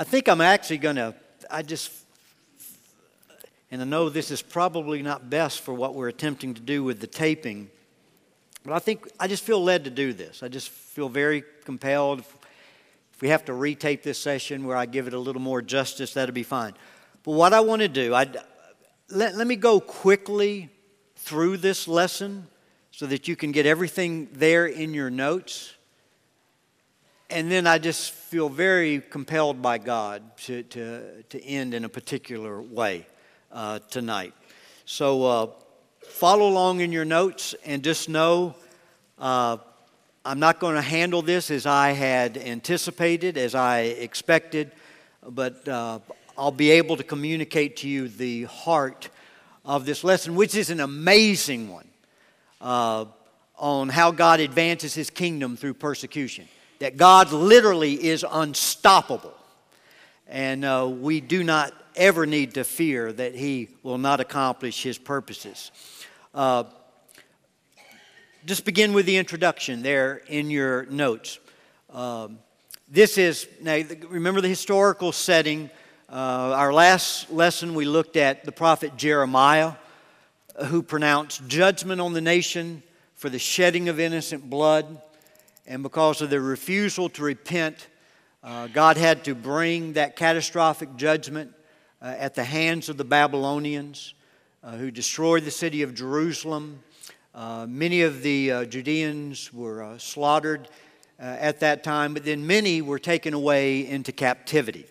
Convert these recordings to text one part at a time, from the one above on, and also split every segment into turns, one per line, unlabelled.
I think I'm actually going to, I just, and I know this is probably not best for what we're attempting to do with the taping, but I think I just feel led to do this. I just feel very compelled. If we have to retape this session where I give it a little more justice, that'll be fine. But what I want to do, I, let, let me go quickly through this lesson so that you can get everything there in your notes. And then I just feel very compelled by God to, to, to end in a particular way uh, tonight. So uh, follow along in your notes and just know uh, I'm not going to handle this as I had anticipated, as I expected, but uh, I'll be able to communicate to you the heart of this lesson, which is an amazing one uh, on how God advances his kingdom through persecution that God literally is unstoppable. And uh, we do not ever need to fear that He will not accomplish His purposes. Uh, just begin with the introduction there in your notes. Um, this is, now remember the historical setting. Uh, our last lesson, we looked at the prophet Jeremiah, who pronounced judgment on the nation for the shedding of innocent blood. And because of their refusal to repent, uh, God had to bring that catastrophic judgment uh, at the hands of the Babylonians uh, who destroyed the city of Jerusalem. Uh, many of the uh, Judeans were uh, slaughtered at that time, but then many were taken away into captivity.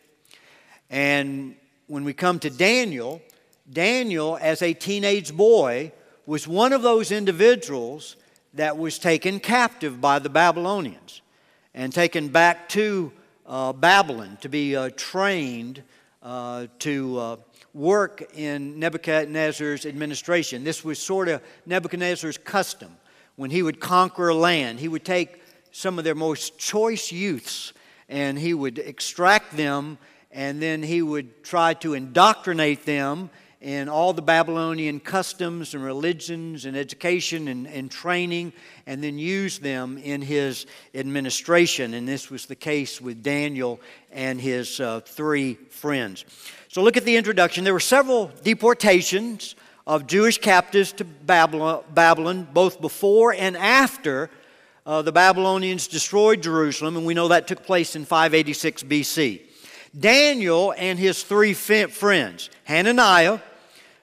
And when we come to Daniel, Daniel, as a teenage boy, was one of those individuals that was taken captive by the Babylonians and taken back to uh, Babylon to be uh, trained uh, to uh, work in Nebuchadnezzar's administration. This was sort of Nebuchadnezzar's custom. When he would conquer a land, he would take some of their most choice youths and he would extract them and then he would try to indoctrinate them in all the Babylonian customs and religions and education and, and training, and then use them in his administration. And this was the case with Daniel and his uh, three friends. So look at the introduction. There were several deportations of Jewish captives to Babylon, Babylon both before and after uh, the Babylonians destroyed Jerusalem, and we know that took place in 586 BC. Daniel and his three friends, Hananiah,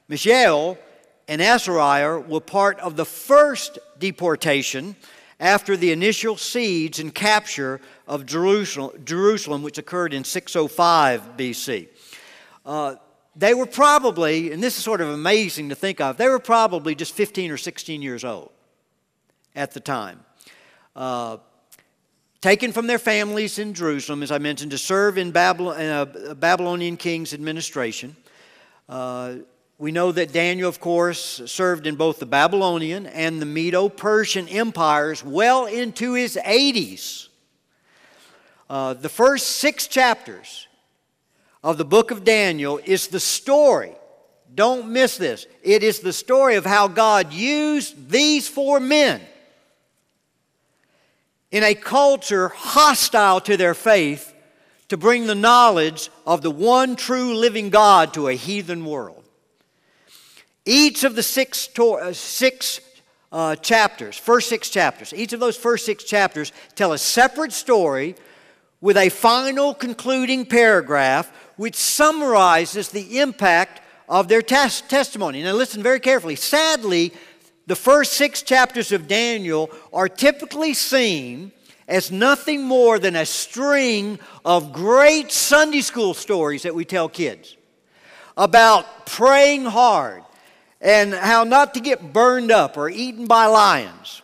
Mishael and Azariah were part of the first deportation after the initial siege and capture of Jerusalem, which occurred in 605 BC. Uh, they were probably, and this is sort of amazing to think of, they were probably just 15 or 16 years old at the time. Uh, taken from their families in Jerusalem, as I mentioned, to serve in Babylon, uh, Babylonian king's administration. We know that Daniel, of course, served in both the Babylonian and the Medo Persian empires well into his 80s. Uh, the first six chapters of the book of Daniel is the story. Don't miss this. It is the story of how God used these four men in a culture hostile to their faith to bring the knowledge of the one true living God to a heathen world. Each of the six, to- uh, six uh, chapters, first six chapters, each of those first six chapters tell a separate story with a final concluding paragraph which summarizes the impact of their tes- testimony. Now, listen very carefully. Sadly, the first six chapters of Daniel are typically seen as nothing more than a string of great Sunday school stories that we tell kids about praying hard and how not to get burned up or eaten by lions.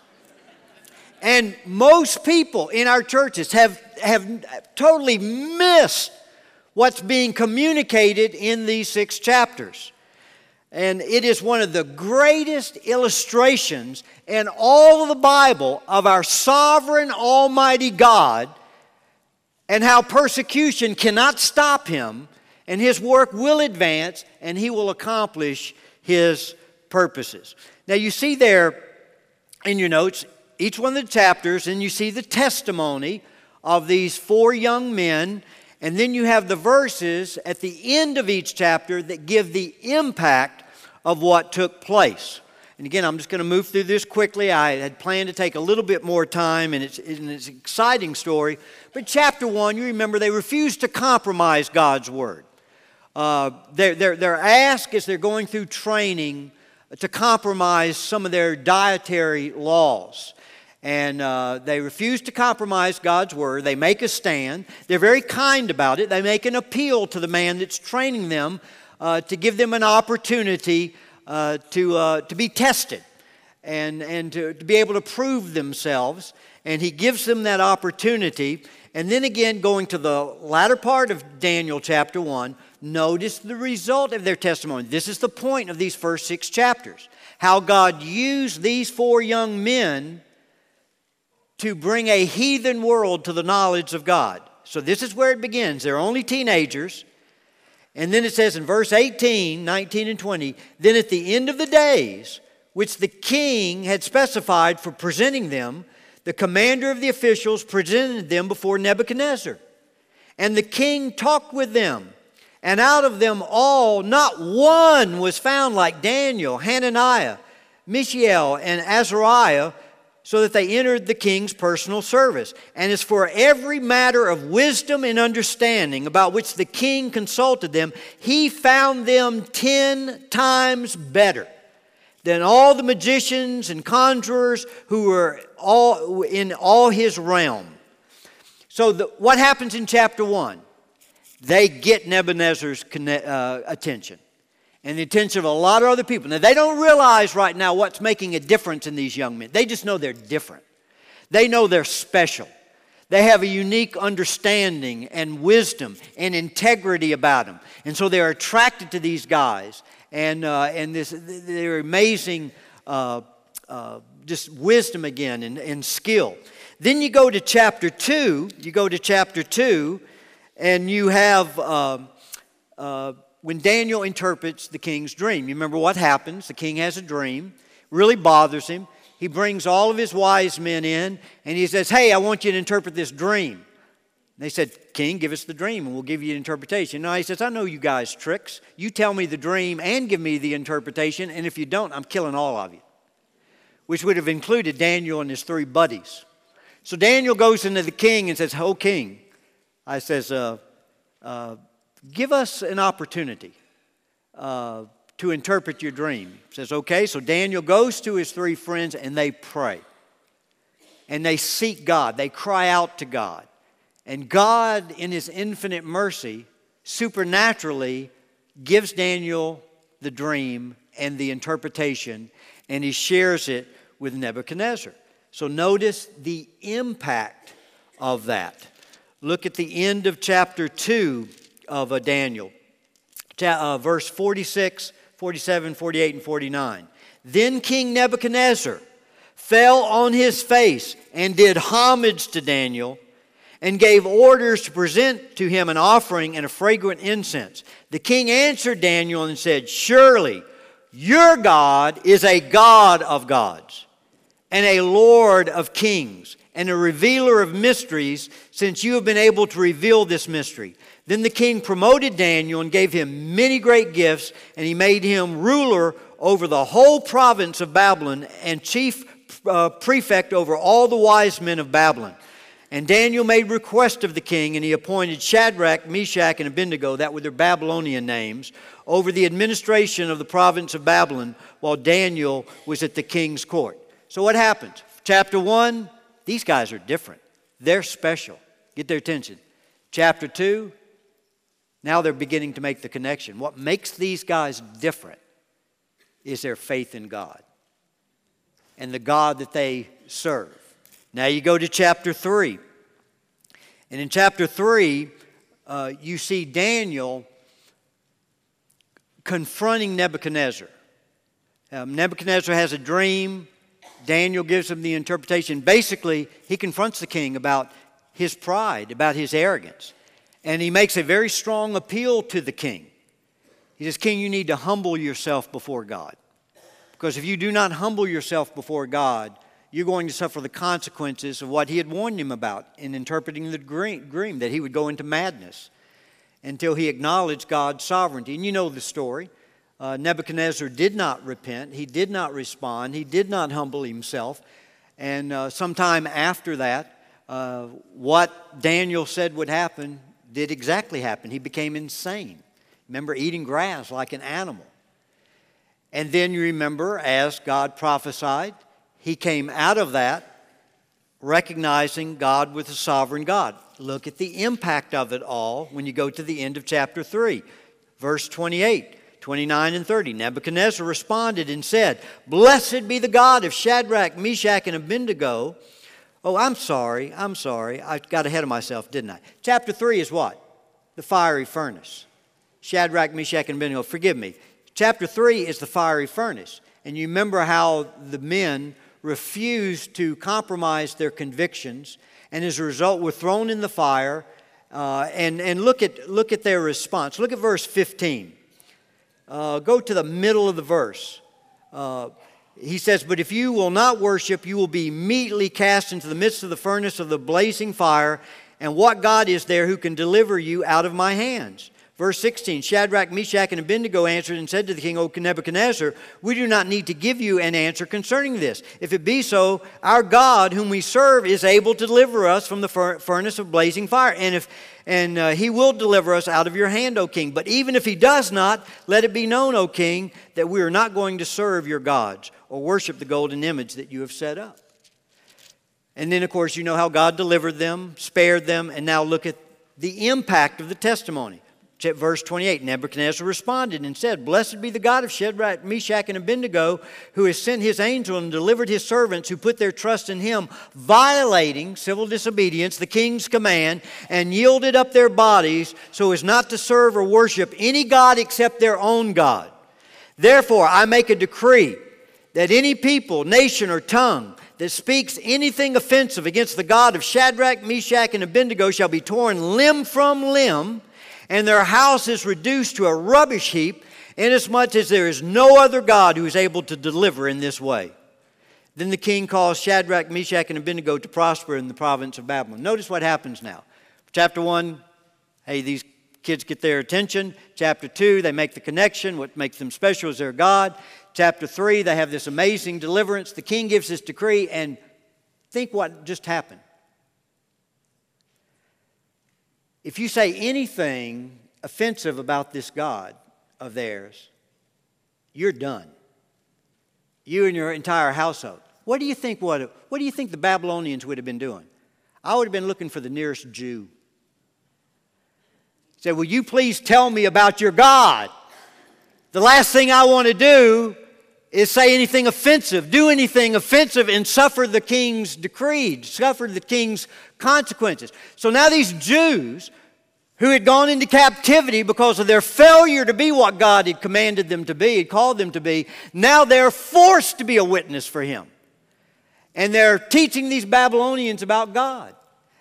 And most people in our churches have, have totally missed what's being communicated in these six chapters. And it is one of the greatest illustrations in all of the Bible of our sovereign, almighty God and how persecution cannot stop him, and his work will advance, and he will accomplish his purposes. Now, you see there in your notes each one of the chapters, and you see the testimony of these four young men. And then you have the verses at the end of each chapter that give the impact of what took place. And again, I'm just going to move through this quickly. I had planned to take a little bit more time, and it's, and it's an exciting story. But chapter one, you remember they refused to compromise God's word. Uh, they're, they're asked as they're going through training to compromise some of their dietary laws and uh, they refuse to compromise God's word. They make a stand. They're very kind about it. They make an appeal to the man that's training them uh, to give them an opportunity uh, to, uh, to be tested and, and to, to be able to prove themselves. And he gives them that opportunity. And then again, going to the latter part of Daniel chapter 1, notice the result of their testimony. This is the point of these first six chapters. How God used these four young men to bring a heathen world to the knowledge of God. So this is where it begins. They're only teenagers. And then it says in verse 18, 19, and 20, then at the end of the days, which the king had specified for presenting them, the commander of the officials presented them before Nebuchadnezzar. And the king talked with them. And out of them all, not one was found like Daniel, Hananiah, Mishael, and Azariah, so that they entered the king's personal service. And as for every matter of wisdom and understanding about which the king consulted them, he found them ten times better than all the magicians and conjurers who were all in all his realm. So, the, what happens in chapter 1? They get Nebuchadnezzar's uh, attention and the attention of a lot of other people. Now, they don't realize right now what's making a difference in these young men. They just know they're different. They know they're special. They have a unique understanding and wisdom and integrity about them. And so they're attracted to these guys and, uh, and this, their amazing uh, uh, just wisdom again and, and skill. Then you go to chapter 2, you go to chapter 2, and you have. Uh, uh, when Daniel interprets the king's dream. You remember what happens? The king has a dream, really bothers him. He brings all of his wise men in and he says, Hey, I want you to interpret this dream. They said, King, give us the dream and we'll give you an interpretation. Now he says, I know you guys' tricks. You tell me the dream and give me the interpretation, and if you don't, I'm killing all of you. Which would have included Daniel and his three buddies. So Daniel goes into the king and says, Oh, king. I says, uh, uh, give us an opportunity uh, to interpret your dream. He says, okay, so Daniel goes to his three friends and they pray. And they seek God, they cry out to God. And God, in his infinite mercy, supernaturally gives Daniel the dream and the interpretation, and he shares it with Nebuchadnezzar. So notice the impact of that. Look at the end of chapter 2 of Daniel. Uh, verse 46, 47, 48, and 49. Then King Nebuchadnezzar fell on his face and did homage to Daniel and gave orders to present to him an offering and a fragrant incense. The king answered Daniel and said, Surely your God is a God of gods and a Lord of kings and a revealer of mysteries, since you have been able to reveal this mystery. Then the king promoted Daniel and gave him many great gifts, and he made him ruler over the whole province of Babylon and chief uh, prefect over all the wise men of Babylon. And Daniel made request of the king, and he appointed Shadrach, Meshach, and Abednego, that were their Babylonian names, over the administration of the province of Babylon while Daniel was at the king's court. So what happens? Chapter 1, these guys are different. They're special. Get their attention. Chapter 2, now they're beginning to make the connection. What makes these guys different is their faith in God and the God that they serve. Now you go to chapter 3. And in chapter 3, uh, you see Daniel confronting Nebuchadnezzar. Um, Nebuchadnezzar has a dream. Daniel gives him the interpretation. Basically, he confronts the king about his pride, about his arrogance. And he makes a very strong appeal to the king. He says, King, you need to humble yourself before God. Because if you do not humble yourself before God, you're going to suffer the consequences of what he had warned him about in interpreting the dream, that he would go into madness until he acknowledged God's sovereignty. And you know the story. Uh, Nebuchadnezzar did not repent, he did not respond, he did not humble himself. And uh, sometime after that, uh, what Daniel said would happen did exactly happen. He became insane. Remember, eating grass like an animal. And then you remember, as God prophesied, he came out of that recognizing God with a sovereign God. Look at the impact of it all when you go to the end of chapter 3, verse 28, 29, and 30. Nebuchadnezzar responded and said, Blessed be the God of Shadrach, Meshach, and Abednego. Oh, I'm sorry, I'm sorry. I got ahead of myself, didn't I? Chapter 3 is what? The fiery furnace. Shadrach, Meshach, and Abednego. Forgive me. Chapter 3 is the fiery furnace. And you remember how the men refused to compromise their convictions, and as a result were thrown in the fire. Uh, and and look, at, look at their response. Look at verse 15. Uh, go to the middle of the verse. Uh, he says, But if you will not worship, you will be immediately cast into the midst of the furnace of the blazing fire. And what God is there who can deliver you out of my hands? Verse 16 Shadrach, Meshach, and Abednego answered and said to the king, O Nebuchadnezzar, we do not need to give you an answer concerning this. If it be so, our God, whom we serve, is able to deliver us from the furnace of blazing fire. And, if, and uh, he will deliver us out of your hand, O king. But even if he does not, let it be known, O king, that we are not going to serve your gods or worship the golden image that you have set up. And then, of course, you know how God delivered them, spared them, and now look at the impact of the testimony. Verse 28 Nebuchadnezzar responded and said, Blessed be the God of Shadrach, Meshach, and Abednego, who has sent his angel and delivered his servants who put their trust in him, violating civil disobedience, the king's command, and yielded up their bodies so as not to serve or worship any God except their own God. Therefore, I make a decree that any people, nation, or tongue that speaks anything offensive against the God of Shadrach, Meshach, and Abednego shall be torn limb from limb and their house is reduced to a rubbish heap, inasmuch as there is no other God who is able to deliver in this way. Then the king calls Shadrach, Meshach, and Abednego to prosper in the province of Babylon. Notice what happens now. Chapter 1, hey, these kids get their attention. Chapter 2, they make the connection. What makes them special is their God. Chapter 3, they have this amazing deliverance. The king gives his decree, and think what just happened. If you say anything offensive about this God of theirs, you're done. You and your entire household. What do you think what, what do you think the Babylonians would have been doing? I would have been looking for the nearest Jew. Said, Will you please tell me about your God? The last thing I want to do is say anything offensive, do anything offensive, and suffer the king's decree, suffer the king's consequences. So now these Jews who had gone into captivity because of their failure to be what God had commanded them to be, had called them to be, now they're forced to be a witness for Him. And they're teaching these Babylonians about God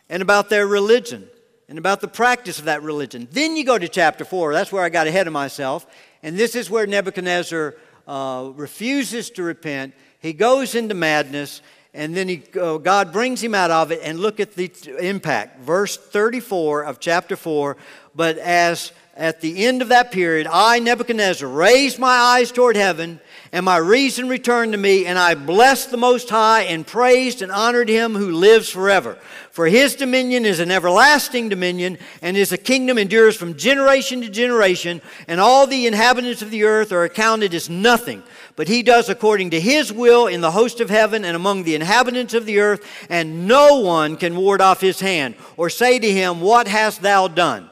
and about their religion and about the practice of that religion. Then you go to chapter 4. That's where I got ahead of myself. And this is where Nebuchadnezzar uh, refuses to repent. He goes into madness, and then he, uh, God brings him out of it. And look at the impact. Verse 34 of chapter 4 But as at the end of that period, I, Nebuchadnezzar, raised my eyes toward heaven, and my reason returned to me, and I blessed the Most High, and praised and honored him who lives forever. For his dominion is an everlasting dominion, and his kingdom endures from generation to generation, and all the inhabitants of the earth are accounted as nothing. But he does according to his will in the host of heaven and among the inhabitants of the earth, and no one can ward off his hand or say to him, What hast thou done?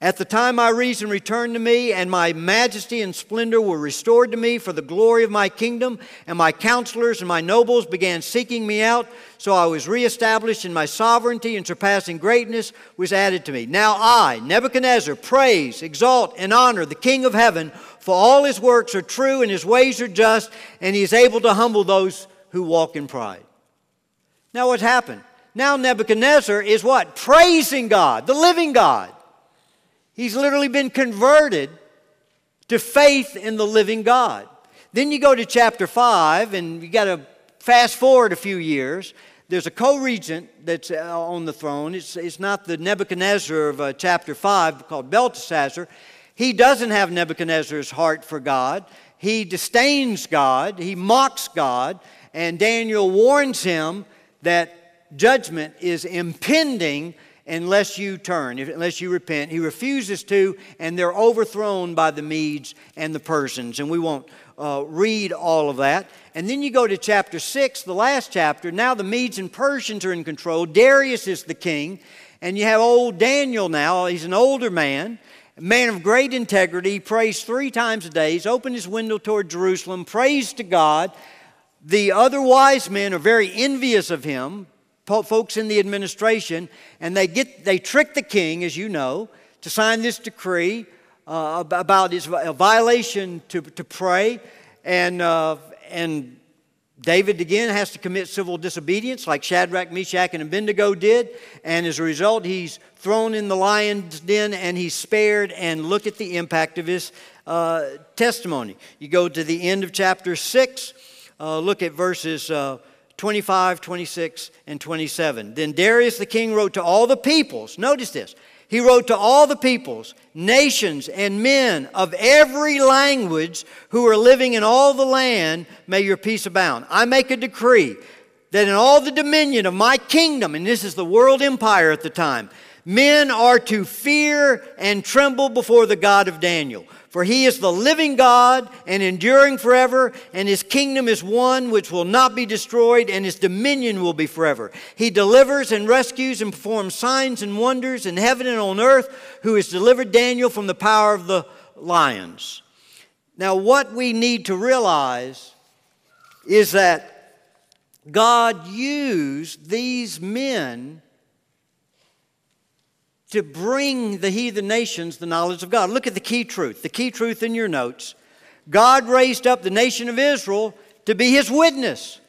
At the time my reason returned to me, and my majesty and splendor were restored to me for the glory of my kingdom, and my counselors and my nobles began seeking me out, so I was reestablished in my sovereignty, and surpassing greatness was added to me. Now I, Nebuchadnezzar, praise, exalt, and honor the King of heaven, for all his works are true, and his ways are just, and he is able to humble those who walk in pride. Now what's happened? Now Nebuchadnezzar is what? Praising God, the living God. He's literally been converted to faith in the living God. Then you go to chapter 5, and you got to fast forward a few years. There's a co regent that's uh, on the throne. It's, it's not the Nebuchadnezzar of uh, chapter 5 called Belteshazzar. He doesn't have Nebuchadnezzar's heart for God. He disdains God, he mocks God, and Daniel warns him that judgment is impending unless you turn, unless you repent. He refuses to, and they're overthrown by the Medes and the Persians. And we won't uh, read all of that. And then you go to chapter 6, the last chapter. Now the Medes and Persians are in control. Darius is the king. And you have old Daniel now. He's an older man, man of great integrity. He prays three times a day. He's opened his window toward Jerusalem, prays to God. The other wise men are very envious of him, folks in the administration, and they, get, they trick the king, as you know, to sign this decree uh, about his violation to, to pray. And, uh, and David again has to commit civil disobedience, like Shadrach, Meshach, and Abednego did. And as a result, he's thrown in the lion's den and he's spared. And look at the impact of his uh, testimony. You go to the end of chapter 6, uh, look at verses uh, 25, 26, and 27. Then Darius the king wrote to all the peoples. Notice this. He wrote to all the peoples, nations, and men of every language who are living in all the land, may your peace abound. I make a decree that in all the dominion of my kingdom, and this is the world empire at the time, men are to fear and tremble before the God of Daniel. For he is the living God and enduring forever, and his kingdom is one which will not be destroyed, and his dominion will be forever. He delivers and rescues and performs signs and wonders in heaven and on earth, who has delivered Daniel from the power of the lions. Now, what we need to realize is that God used these men to bring the heathen nations the knowledge of God. Look at the key truth, the key truth in your notes. God raised up the nation of Israel to be his witness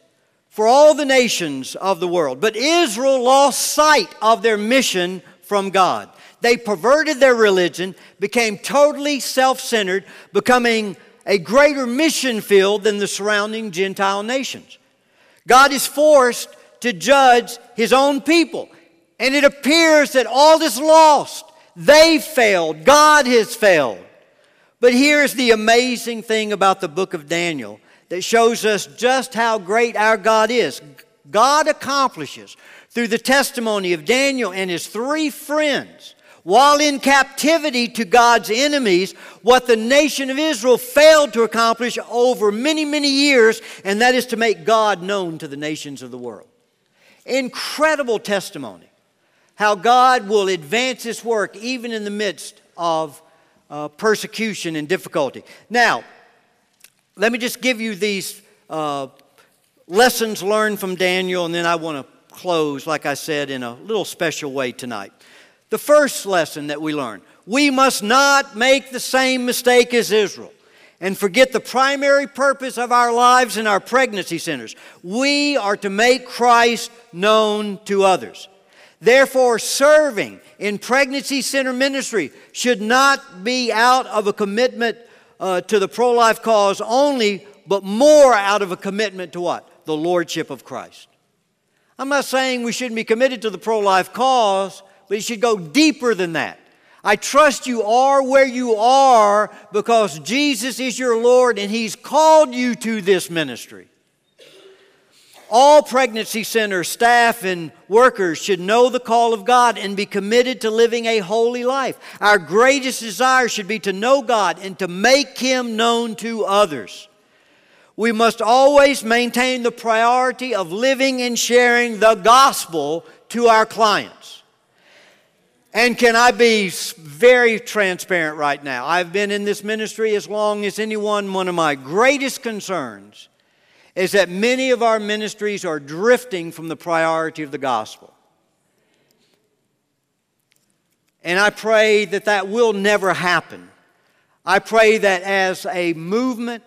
for all the nations of the world. But Israel lost sight of their mission from God. They perverted their religion, became totally self centered, becoming a greater mission field than the surrounding Gentile nations. God is forced to judge his own people. And it appears that all is lost. They failed. God has failed. But here's the amazing thing about the book of Daniel that shows us just how great our God is. God accomplishes through the testimony of Daniel and his three friends while in captivity to God's enemies, what the nation of Israel failed to accomplish over many, many years, and that is to make God known to the nations of the world. Incredible testimony how God will advance His work even in the midst of uh, persecution and difficulty. Now, let me just give you these uh, lessons learned from Daniel, and then I want to close, like I said, in a little special way tonight. The first lesson that we learn we must not make the same mistake as Israel and forget the primary purpose of our lives and our pregnancy centers. We are to make Christ known to others. Therefore, serving in pregnancy center ministry should not be out of a commitment uh, to the pro life cause only, but more out of a commitment to what? The Lordship of Christ. I'm not saying we shouldn't be committed to the pro life cause, but you should go deeper than that. I trust you are where you are because Jesus is your Lord and He's called you to this ministry. All pregnancy center staff and workers should know the call of God and be committed to living a holy life. Our greatest desire should be to know God and to make Him known to others. We must always maintain the priority of living and sharing the gospel to our clients. And can I be very transparent right now? I've been in this ministry as long as anyone. One of my greatest concerns is that many of our ministries are drifting from the priority of the gospel. And I pray that that will never happen. I pray that as a movement,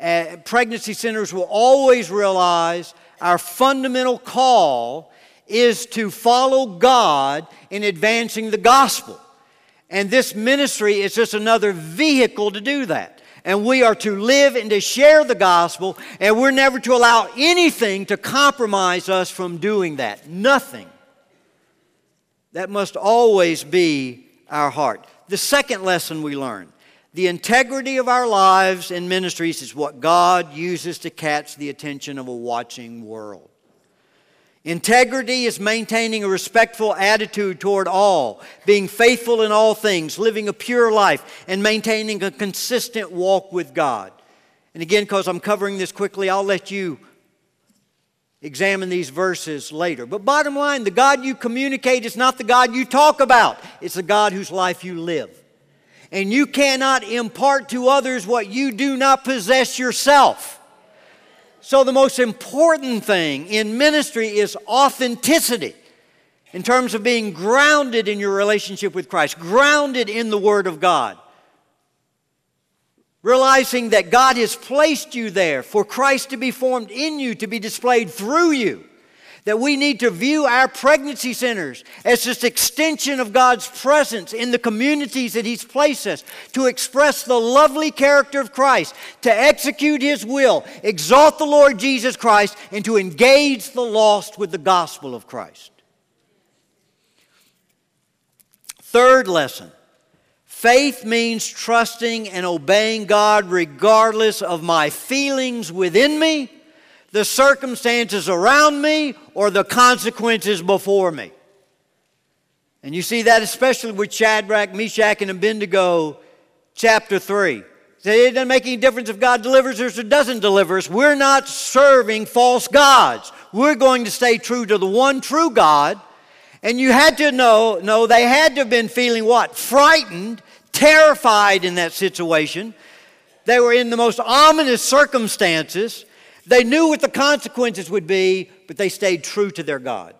uh, pregnancy centers will always realize our fundamental call is to follow God in advancing the gospel. And this ministry is just another vehicle to do that. And we are to live and to share the gospel, and we're never to allow anything to compromise us from doing that. Nothing. That must always be our heart. The second lesson we learn the integrity of our lives and ministries is what God uses to catch the attention of a watching world. Integrity is maintaining a respectful attitude toward all, being faithful in all things, living a pure life, and maintaining a consistent walk with God. And again, because I'm covering this quickly, I'll let you examine these verses later. But bottom line, the God you communicate is not the God you talk about, it's the God whose life you live. And you cannot impart to others what you do not possess yourself. So, the most important thing in ministry is authenticity in terms of being grounded in your relationship with Christ, grounded in the Word of God. Realizing that God has placed you there for Christ to be formed in you, to be displayed through you. That we need to view our pregnancy centers as just extension of God's presence in the communities that He's placed us to express the lovely character of Christ, to execute His will, exalt the Lord Jesus Christ, and to engage the lost with the gospel of Christ. Third lesson Faith means trusting and obeying God regardless of my feelings within me, the circumstances around me, or the consequences before me. And you see that especially with Shadrach, Meshach, and Abednego, chapter 3. It doesn't make any difference if God delivers us or doesn't deliver us. We're not serving false gods. We're going to stay true to the one true God. And you had to know, no, they had to have been feeling what? Frightened terrified in that situation. They were in the most ominous circumstances. They knew what the consequences would be, but they stayed true to their God.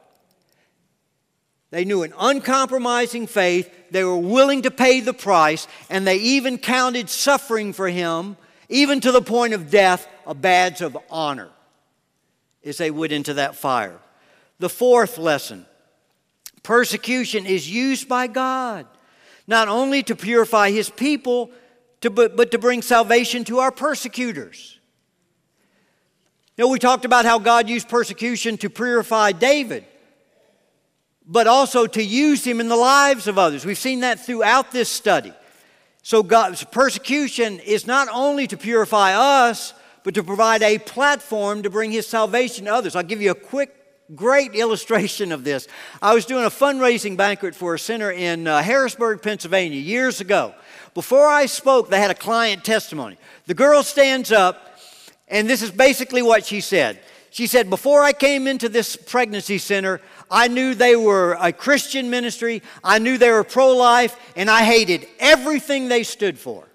They knew an uncompromising faith. They were willing to pay the price, and they even counted suffering for him, even to the point of death, a badge of honor as they went into that fire. The fourth lesson persecution is used by God not only to purify his people, to, but, but to bring salvation to our persecutors. Know, we talked about how God used persecution to purify David, but also to use him in the lives of others. We've seen that throughout this study. So, God's persecution is not only to purify us, but to provide a platform to bring his salvation to others. I'll give you a quick great illustration of this. I was doing a fundraising banquet for a center in uh, Harrisburg, Pennsylvania, years ago. Before I spoke, they had a client testimony. The girl stands up, and this is basically what she said. She said, Before I came into this pregnancy center, I knew they were a Christian ministry, I knew they were pro life, and I hated everything they stood for.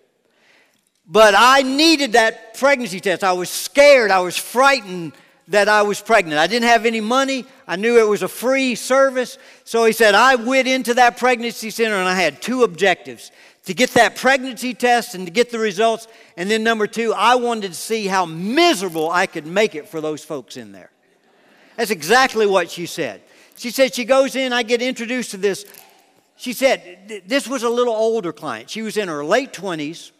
But I needed that pregnancy test. I was scared, I was frightened that I was pregnant. I didn't have any money. I knew it was a free service. So he said, I went into that pregnancy center and I had two objectives to get that pregnancy test and to get the results. And then, number two, I wanted to see how miserable I could make it for those folks in there. That's exactly what she said. She said, She goes in, I get introduced to this. She said, This was a little older client. She was in her late 20s.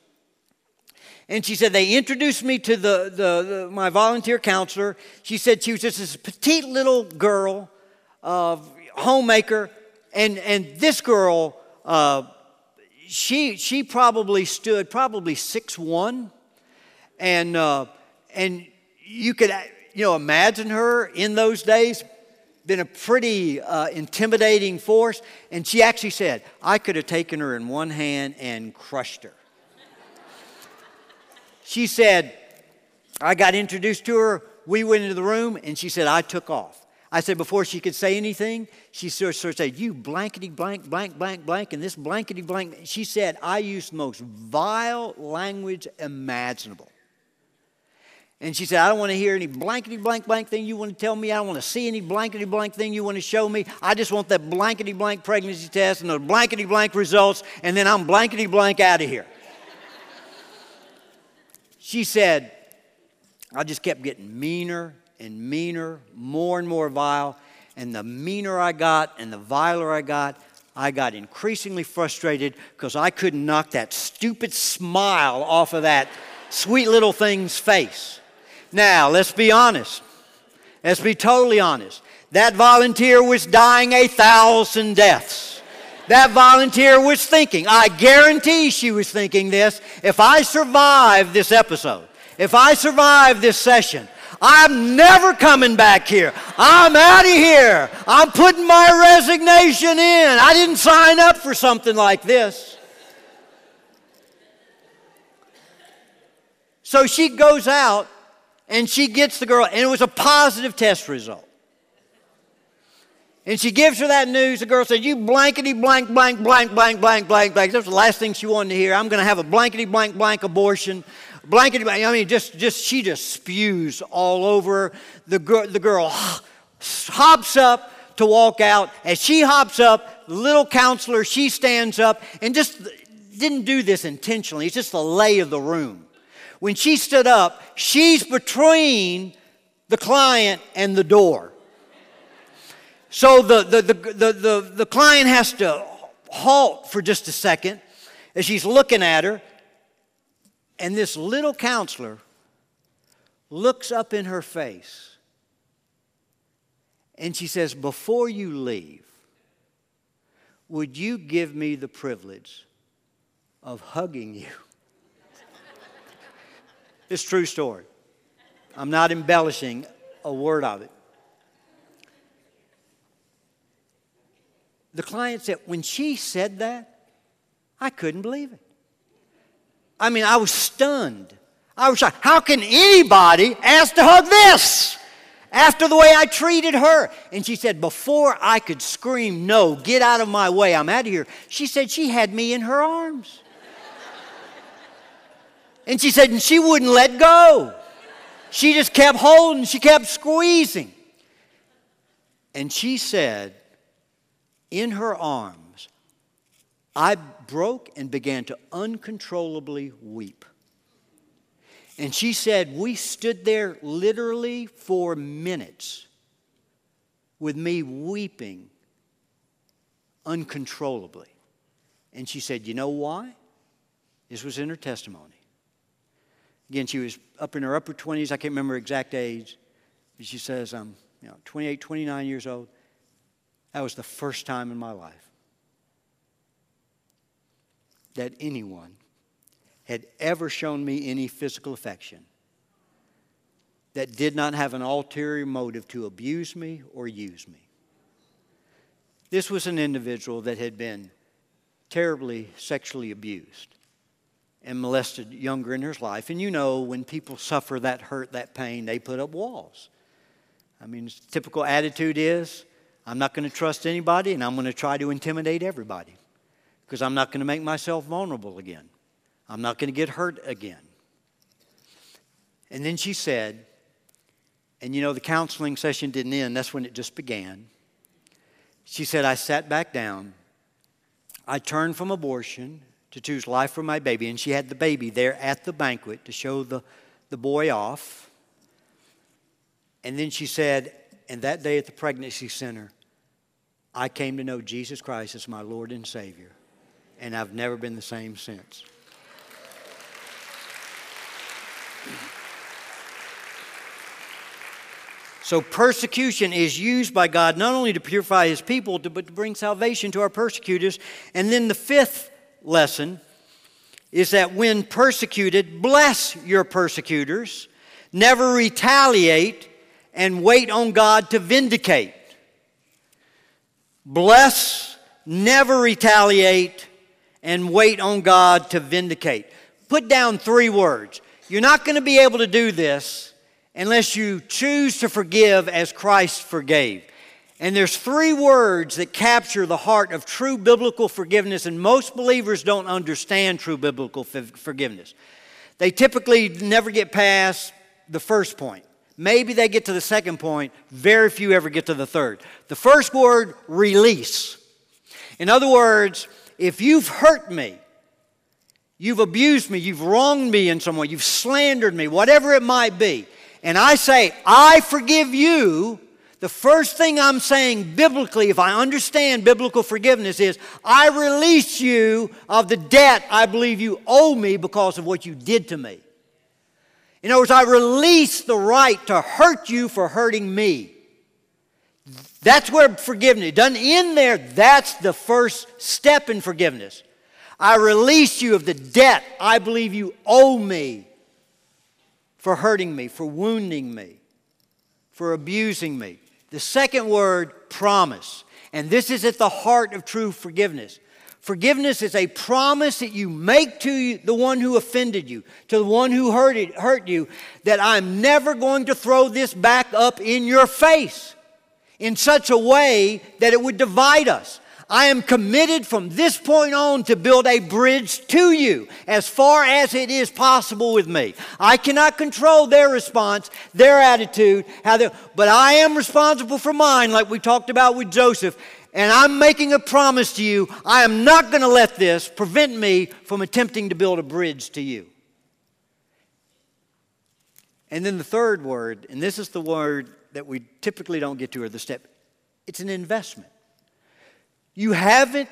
And she said, they introduced me to the, the, the, my volunteer counselor. She said she was just this petite little girl, uh, homemaker. And, and this girl, uh, she, she probably stood probably six one, And, uh, and you could you know, imagine her in those days, been a pretty uh, intimidating force. And she actually said, I could have taken her in one hand and crushed her. She said, I got introduced to her. We went into the room, and she said, I took off. I said, before she could say anything, she sort of said, You blankety blank, blank, blank, blank, and this blankety blank. She said, I used the most vile language imaginable. And she said, I don't want to hear any blankety blank blank thing you want to tell me. I don't want to see any blankety blank thing you want to show me. I just want that blankety blank pregnancy test and those blankety blank results, and then I'm blankety blank out of here. She said, I just kept getting meaner and meaner, more and more vile. And the meaner I got and the viler I got, I got increasingly frustrated because I couldn't knock that stupid smile off of that sweet little thing's face. Now, let's be honest. Let's be totally honest. That volunteer was dying a thousand deaths. That volunteer was thinking, I guarantee she was thinking this if I survive this episode, if I survive this session, I'm never coming back here. I'm out of here. I'm putting my resignation in. I didn't sign up for something like this. So she goes out and she gets the girl, and it was a positive test result. And she gives her that news. The girl said, You blankety blank, blank, blank, blank, blank, blank, blank. That was the last thing she wanted to hear. I'm going to have a blankety blank, blank abortion. Blankety blank. I mean, just, just she just spews all over. The girl, the girl hops up to walk out. As she hops up, little counselor, she stands up and just didn't do this intentionally. It's just the lay of the room. When she stood up, she's between the client and the door. So the, the, the, the, the, the client has to halt for just a second as she's looking at her. And this little counselor looks up in her face and she says, Before you leave, would you give me the privilege of hugging you? it's true story. I'm not embellishing a word of it. the client said, when she said that, I couldn't believe it. I mean, I was stunned. I was like, how can anybody ask to hug this after the way I treated her? And she said, before I could scream, no, get out of my way, I'm out of here, she said she had me in her arms. and she said, and she wouldn't let go. She just kept holding, she kept squeezing. And she said, in her arms, I broke and began to uncontrollably weep. And she said, We stood there literally for minutes with me weeping uncontrollably. And she said, You know why? This was in her testimony. Again, she was up in her upper 20s. I can't remember her exact age. But she says, I'm you know, 28, 29 years old. That was the first time in my life that anyone had ever shown me any physical affection that did not have an ulterior motive to abuse me or use me. This was an individual that had been terribly sexually abused and molested younger in his life. And you know, when people suffer that hurt, that pain, they put up walls. I mean, typical attitude is I'm not going to trust anybody and I'm going to try to intimidate everybody because I'm not going to make myself vulnerable again. I'm not going to get hurt again. And then she said, and you know, the counseling session didn't end, that's when it just began. She said, I sat back down. I turned from abortion to choose life for my baby. And she had the baby there at the banquet to show the, the boy off. And then she said, and that day at the pregnancy center, I came to know Jesus Christ as my Lord and Savior. And I've never been the same since. So, persecution is used by God not only to purify His people, but to bring salvation to our persecutors. And then the fifth lesson is that when persecuted, bless your persecutors, never retaliate, and wait on God to vindicate. Bless, never retaliate, and wait on God to vindicate. Put down three words. You're not going to be able to do this unless you choose to forgive as Christ forgave. And there's three words that capture the heart of true biblical forgiveness, and most believers don't understand true biblical forgiveness. They typically never get past the first point. Maybe they get to the second point, very few ever get to the third. The first word, release. In other words, if you've hurt me, you've abused me, you've wronged me in some way, you've slandered me, whatever it might be, and I say, I forgive you, The first thing I'm saying biblically, if I understand biblical forgiveness, is I release you of the debt I believe you owe me because of what you did to me. In other words, I release the right to hurt you for hurting me. That's where forgiveness doesn't end there. That's the first step in forgiveness. I release you of the debt I believe you owe me for hurting me, for wounding me, for abusing me. The second word, promise. And this is at the heart of true forgiveness. Forgiveness is a promise that you make to the one who offended you, to the one who hurt, it, hurt you, that I'm never going to throw this back up in your face in such a way that it would divide us. I am committed from this point on to build a bridge to you as far as it is possible with me. I cannot control their response, their attitude, how they but I am responsible for mine, like we talked about with Joseph. And I'm making a promise to you. I am not going to let this prevent me from attempting to build a bridge to you. And then the third word, and this is the word that we typically don't get to, or the step, it's an investment. You haven't,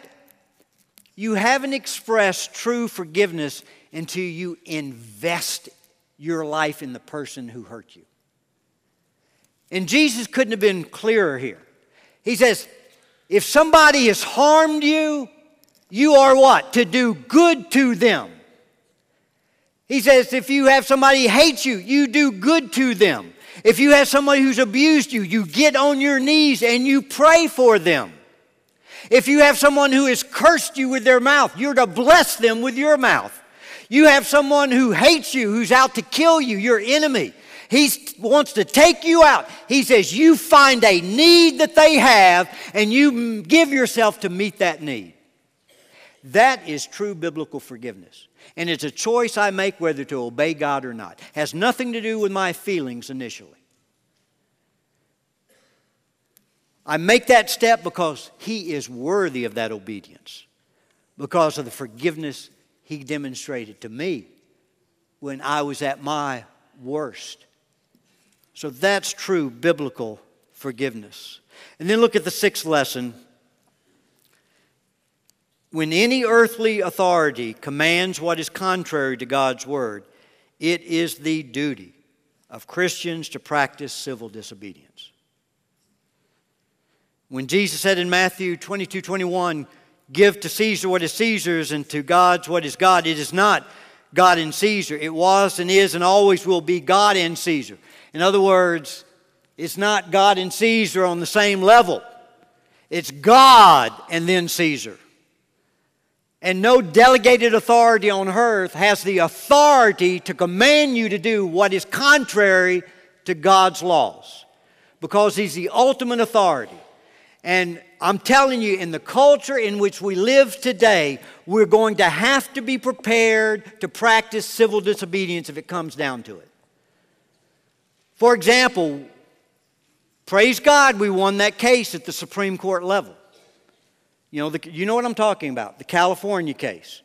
you haven't expressed true forgiveness until you invest your life in the person who hurt you. And Jesus couldn't have been clearer here. He says, if somebody has harmed you, you are what? To do good to them. He says, if you have somebody hate you, you do good to them. If you have somebody who's abused you, you get on your knees and you pray for them. If you have someone who has cursed you with their mouth, you're to bless them with your mouth. You have someone who hates you, who's out to kill you, your enemy. He wants to take you out. He says, You find a need that they have, and you give yourself to meet that need. That is true biblical forgiveness. And it's a choice I make whether to obey God or not. Has nothing to do with my feelings initially. I make that step because He is worthy of that obedience, because of the forgiveness He demonstrated to me when I was at my worst. So that's true biblical forgiveness. And then look at the sixth lesson. When any earthly authority commands what is contrary to God's word, it is the duty of Christians to practice civil disobedience. When Jesus said in Matthew 22 21, Give to Caesar what is Caesar's and to God's what is God, it is not God and Caesar. It was and is and always will be God and Caesar. In other words, it's not God and Caesar on the same level, it's God and then Caesar. And no delegated authority on earth has the authority to command you to do what is contrary to God's laws because He's the ultimate authority. And I'm telling you, in the culture in which we live today, we're going to have to be prepared to practice civil disobedience if it comes down to it. For example, praise God, we won that case at the Supreme Court level. You know, the, you know what I'm talking about the California case.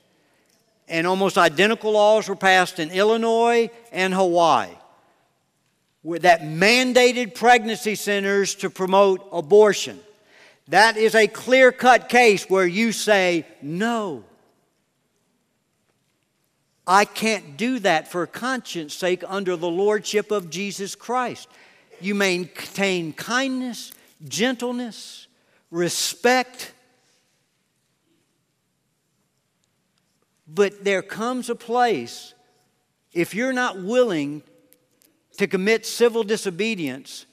And almost identical laws were passed in Illinois and Hawaii that mandated pregnancy centers to promote abortion. That is a clear cut case where you say, no. I can't do that for conscience sake under the lordship of Jesus Christ. You maintain kindness, gentleness, respect. But there comes a place, if you're not willing to commit civil disobedience,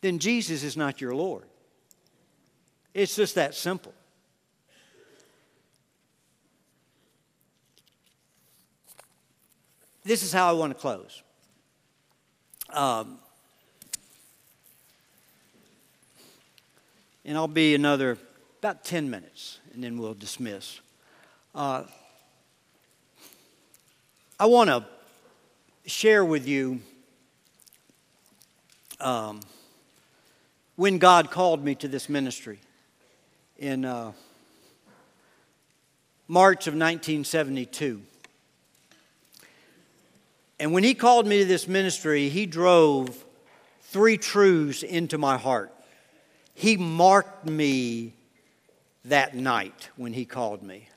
then Jesus is not your Lord. It's just that simple. This is how I want to close. Um, and I'll be another about 10 minutes, and then we'll dismiss. Uh, I want to share with you um, when God called me to this ministry in uh, March of 1972. And when he called me to this ministry, he drove three truths into my heart. He marked me that night when He called me.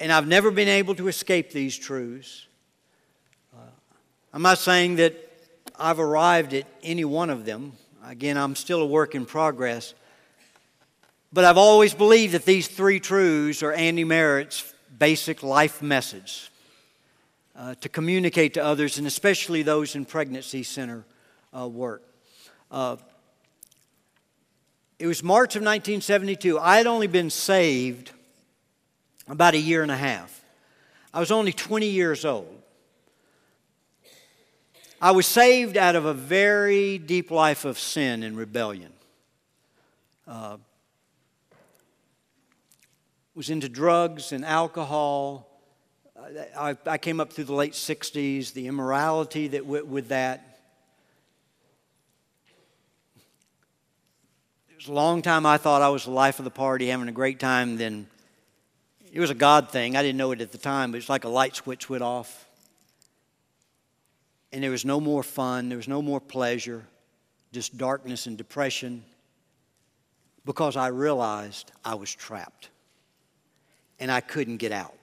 And I've never been able to escape these truths. Uh, I'm not saying that I've arrived at any one of them. Again, I'm still a work in progress. But I've always believed that these three truths are Andy Merritt's basic life message uh, to communicate to others, and especially those in pregnancy center uh, work. Uh, it was March of 1972. I had only been saved about a year and a half. I was only 20 years old. I was saved out of a very deep life of sin and rebellion. Uh, was into drugs and alcohol. I, I, came up through the late 60s, the immorality that went with that. It was a long time I thought I was the life of the party, having a great time. Then it was a God thing. I didn't know it at the time, but it's like a light switch went off. And there was no more fun, there was no more pleasure, just darkness and depression because I realized I was trapped and I couldn't get out.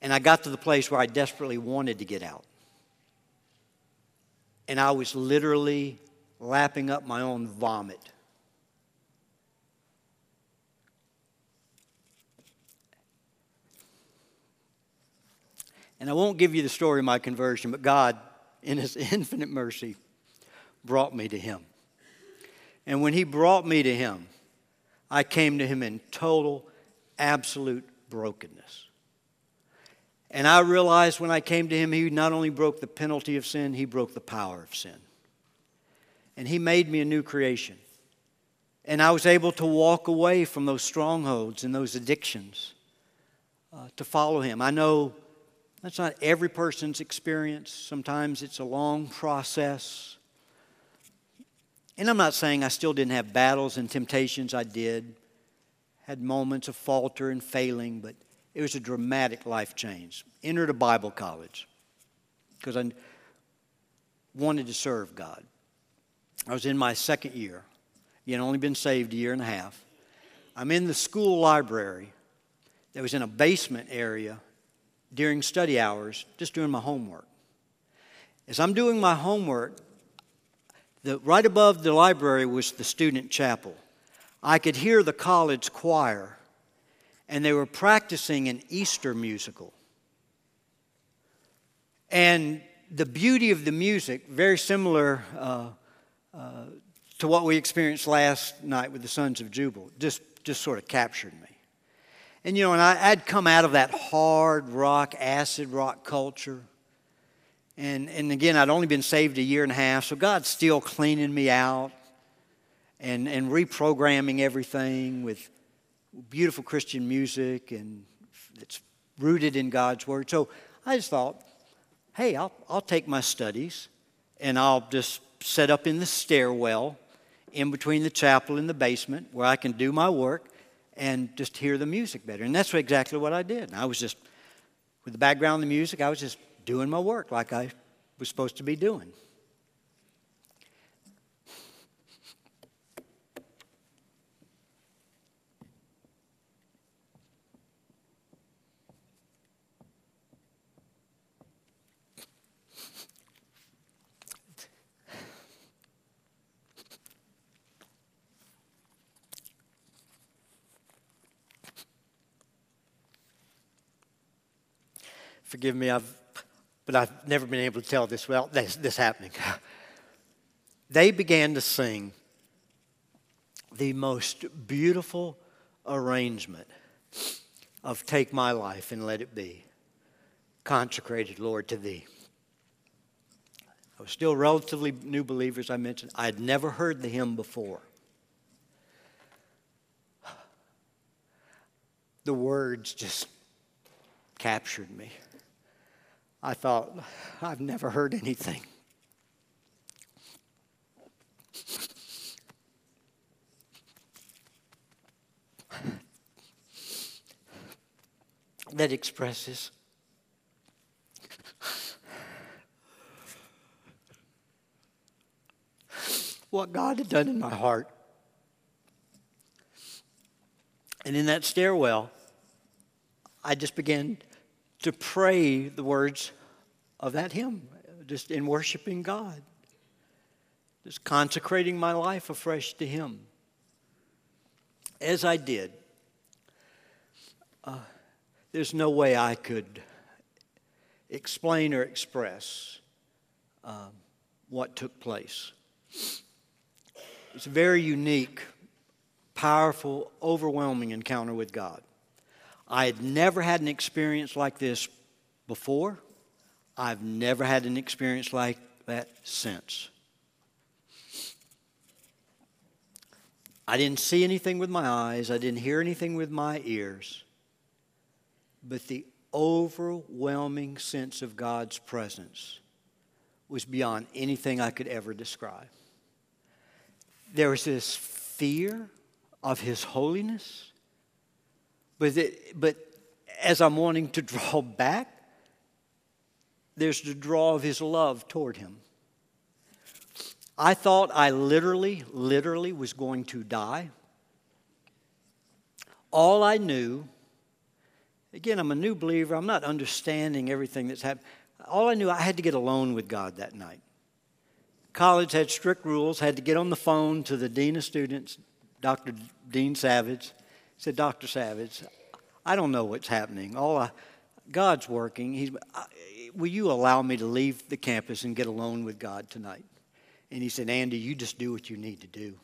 And I got to the place where I desperately wanted to get out. And I was literally lapping up my own vomit. And I won't give you the story of my conversion, but God, in His infinite mercy, brought me to Him. And when He brought me to Him, I came to Him in total, absolute brokenness. And I realized when I came to Him, He not only broke the penalty of sin, He broke the power of sin. And He made me a new creation. And I was able to walk away from those strongholds and those addictions uh, to follow Him. I know that's not every person's experience. Sometimes it's a long process. And I'm not saying I still didn't have battles and temptations, I did. Had moments of falter and failing, but it was a dramatic life change. Entered a Bible college because I wanted to serve God. I was in my second year. You had only been saved a year and a half. I'm in the school library that was in a basement area during study hours, just doing my homework. As I'm doing my homework, the, right above the library was the student chapel. I could hear the college choir, and they were practicing an Easter musical. And the beauty of the music, very similar uh, uh, to what we experienced last night with the Sons of Jubal, just, just sort of captured me. And you know, and I, would come out of that hard rock, acid rock culture. And, and again, I'd only been saved a year and a half, so God's still cleaning me out and, and reprogramming everything with beautiful Christian music and it's rooted in God's Word. So I just thought, hey, I'll, I'll take my studies and I'll just set up in the stairwell in between the chapel and the basement where I can do my work and just hear the music better. And that's exactly what I did. I was just, with the background of the music, I was just doing my work like I was supposed to be doing. Forgive me, I've, but I've never been able to tell this well, this, this happening. they began to sing the most beautiful arrangement of Take My Life and Let It Be, consecrated, Lord, to Thee. I was still relatively new believers, I mentioned. I had never heard the hymn before. The words just captured me. I thought, I've never heard anything. that expresses what God had done in my heart. And in that stairwell, I just began to pray the words of that hymn, just in worshiping God, just consecrating my life afresh to Him. As I did, uh, there's no way I could explain or express uh, what took place. It's a very unique, powerful, overwhelming encounter with God. I had never had an experience like this before. I've never had an experience like that since. I didn't see anything with my eyes, I didn't hear anything with my ears, but the overwhelming sense of God's presence was beyond anything I could ever describe. There was this fear of His holiness, but, it, but as I'm wanting to draw back, there's the draw of His love toward Him. I thought I literally, literally was going to die. All I knew, again, I'm a new believer, I'm not understanding everything that's happened. All I knew, I had to get alone with God that night. College had strict rules, had to get on the phone to the dean of students, Dr. Dean Savage. Said, Dr. Savage, I don't know what's happening. All I, God's working. He's, will you allow me to leave the campus and get alone with God tonight? And he said, Andy, you just do what you need to do.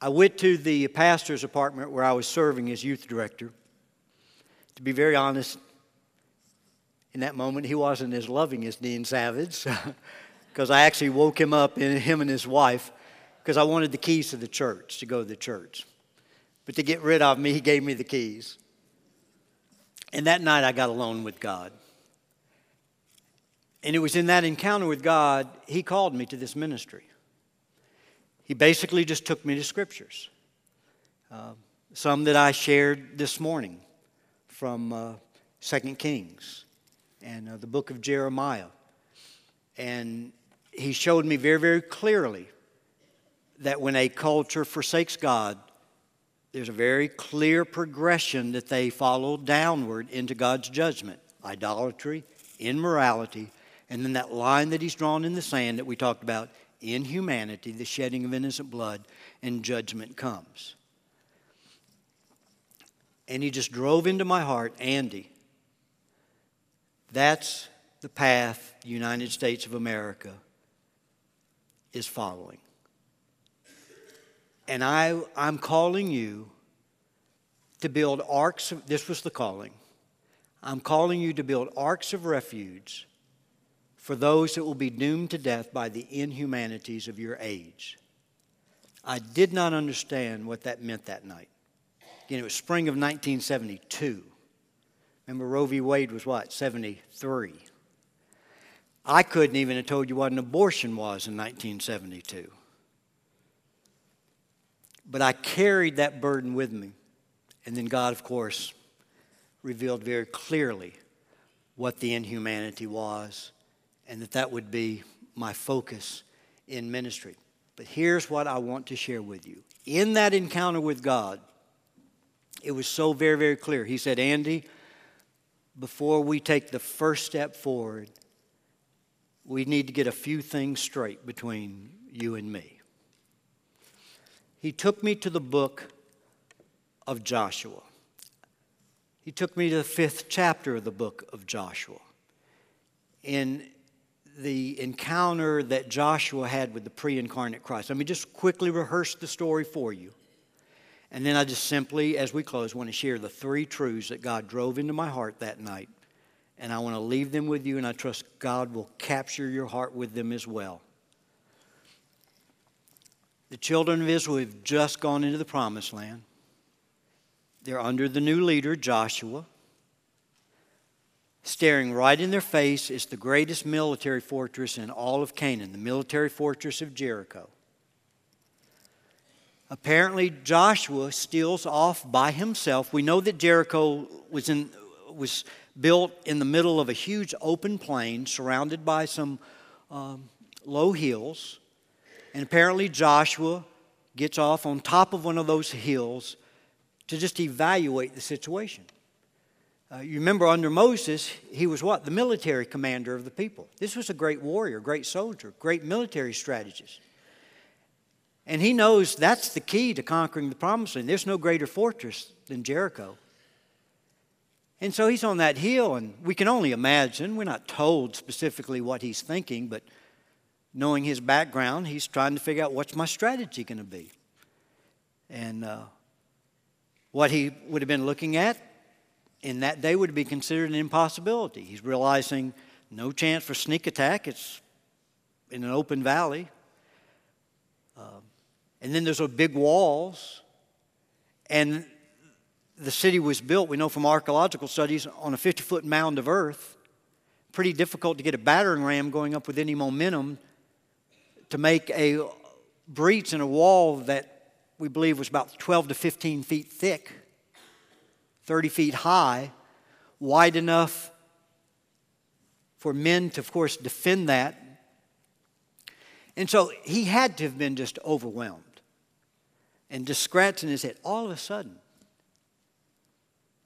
I went to the pastor's apartment where I was serving as youth director. To be very honest, in that moment, he wasn't as loving as Dean Savage because I actually woke him up, and him and his wife, because I wanted the keys to the church to go to the church. But to get rid of me, he gave me the keys. And that night, I got alone with God. And it was in that encounter with God, He called me to this ministry. He basically just took me to scriptures. Uh, some that I shared this morning from uh, 2 Kings and uh, the book of Jeremiah. And he showed me very, very clearly that when a culture forsakes God, there's a very clear progression that they follow downward into God's judgment idolatry, immorality, and then that line that he's drawn in the sand that we talked about inhumanity, the shedding of innocent blood, and judgment comes. And he just drove into my heart, Andy, that's the path the United States of America is following. And I, I'm calling you to build arks of, this was the calling. I'm calling you to build arks of refuge for those that will be doomed to death by the inhumanities of your age. I did not understand what that meant that night. Again, it was spring of 1972. Remember, Roe v. Wade was what, 73? I couldn't even have told you what an abortion was in 1972. But I carried that burden with me. And then God, of course, revealed very clearly what the inhumanity was and that that would be my focus in ministry. But here's what I want to share with you. In that encounter with God, it was so very, very clear. He said, Andy, before we take the first step forward, we need to get a few things straight between you and me. He took me to the book of Joshua. He took me to the fifth chapter of the book of Joshua. In the encounter that Joshua had with the pre incarnate Christ. Let me just quickly rehearse the story for you. And then I just simply, as we close, want to share the three truths that God drove into my heart that night. And I want to leave them with you, and I trust God will capture your heart with them as well. The children of Israel have just gone into the promised land. They're under the new leader, Joshua. Staring right in their face is the greatest military fortress in all of Canaan, the military fortress of Jericho. Apparently, Joshua steals off by himself. We know that Jericho was, in, was built in the middle of a huge open plain surrounded by some um, low hills, and apparently Joshua gets off on top of one of those hills to just evaluate the situation. Uh, you remember under Moses, he was what? The military commander of the people. This was a great warrior, great soldier, great military strategist. And he knows that's the key to conquering the promised land. There's no greater fortress than Jericho. And so he's on that hill, and we can only imagine. We're not told specifically what he's thinking, but knowing his background, he's trying to figure out what's my strategy going to be. And uh, what he would have been looking at in that day would be considered an impossibility. He's realizing no chance for sneak attack. It's in an open valley. Um, and then there's a big walls. And the city was built, we know from archaeological studies, on a 50 foot mound of earth. Pretty difficult to get a battering ram going up with any momentum to make a breach in a wall that we believe was about 12 to 15 feet thick 30 feet high, wide enough for men to, of course, defend that. And so he had to have been just overwhelmed and just scratching his head all of a sudden.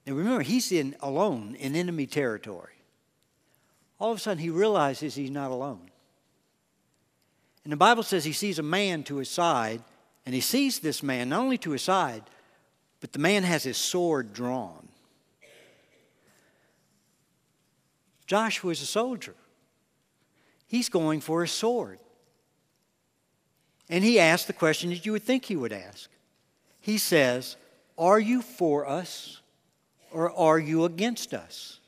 And remember, he's in alone in enemy territory. All of a sudden, he realizes he's not alone. And the Bible says he sees a man to his side, and he sees this man not only to his side, but the man has his sword drawn. Joshua is a soldier. He's going for his sword. And he asks the question that you would think he would ask. He says, Are you for us or are you against us?